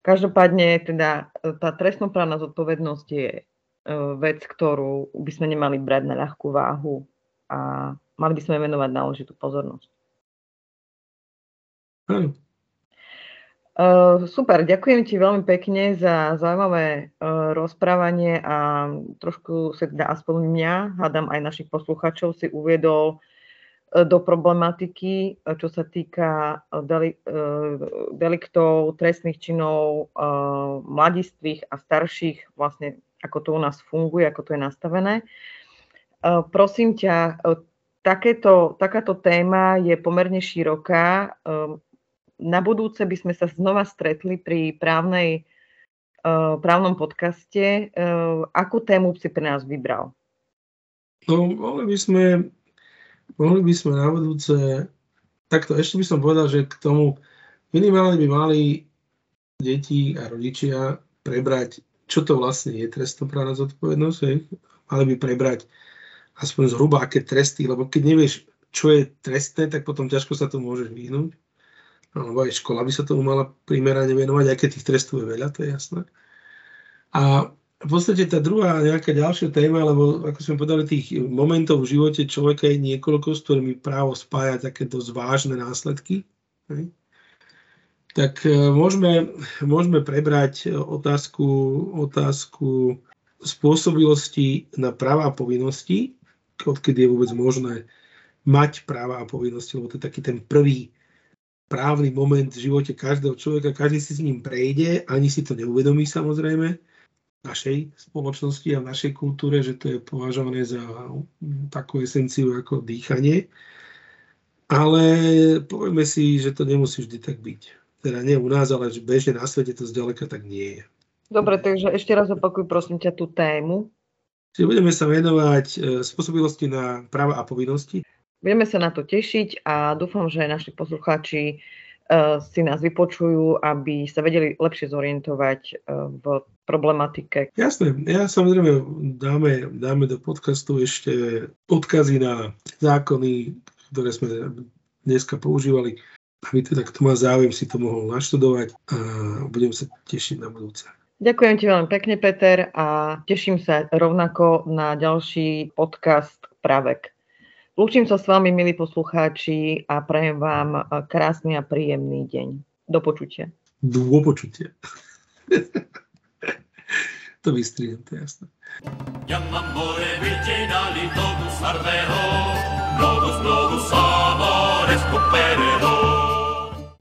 Každopádne teda tá trestnoprávna zodpovednosť je e, vec, ktorú by sme nemali brať na ľahkú váhu a mali by sme venovať náležitú pozornosť. Hmm. Uh, super, ďakujem ti veľmi pekne za zaujímavé uh, rozprávanie a trošku sa teda aspoň mňa, hádam aj našich posluchačov, si uviedol uh, do problematiky, uh, čo sa týka uh, deli, uh, deliktov, trestných činov uh, mladistvých a starších, vlastne ako to u nás funguje, ako to je nastavené. Eh, prosím ťa, eh, takéto, takáto téma je pomerne široká. Eh, na budúce by sme sa znova stretli pri právnej, právnom podcaste. Akú tému si pre nás vybral? No, mohli by sme, mohli by sme na budúce, takto ešte by som povedal, že k tomu minimálne by mali deti a rodičia prebrať, čo to vlastne je trestnoprávna zodpovednosť. Mali by prebrať aspoň zhruba aké tresty, lebo keď nevieš, čo je trestné, tak potom ťažko sa to môžeš vyhnúť. Lebo aj škola by sa tomu mala primerane venovať, aj keď tých trestov je veľa, to je jasné. A v podstate tá druhá nejaká ďalšia téma, lebo ako sme povedali, tých momentov v živote človeka je niekoľko, s ktorými právo spája dosť vážne následky. Hej? Tak e, môžeme, môžeme prebrať otázku, otázku spôsobilosti na práva a povinnosti, odkedy je vôbec možné mať práva a povinnosti, lebo to je taký ten prvý právny moment v živote každého človeka, každý si s ním prejde, ani si to neuvedomí samozrejme, v našej spoločnosti a v našej kultúre, že to je považované za takú esenciu ako dýchanie. Ale povieme si, že to nemusí vždy tak byť. Teda nie u nás, ale bežne na svete to zďaleka tak nie je. Dobre, takže ešte raz opakuj prosím ťa tú tému. Čiže budeme sa venovať e, spôsobilosti na práva a povinnosti. Budeme sa na to tešiť a dúfam, že naši poslucháči e, si nás vypočujú, aby sa vedeli lepšie zorientovať e, v problematike. Jasné, ja samozrejme dáme, dáme do podcastu ešte odkazy na zákony, ktoré sme dneska používali, aby teda kto má záujem si to mohol naštudovať a budem sa tešiť na budúce. Ďakujem ti veľmi pekne, Peter, a teším sa rovnako na ďalší podcast Pravek. Lúčim sa s vami, milí poslucháči, a prajem vám krásny a príjemný deň. Do počutia. Do počutia. (laughs) to vystriham, to je jasné. Chiamamore virginali globus ardeho, globus globus amore scopererò.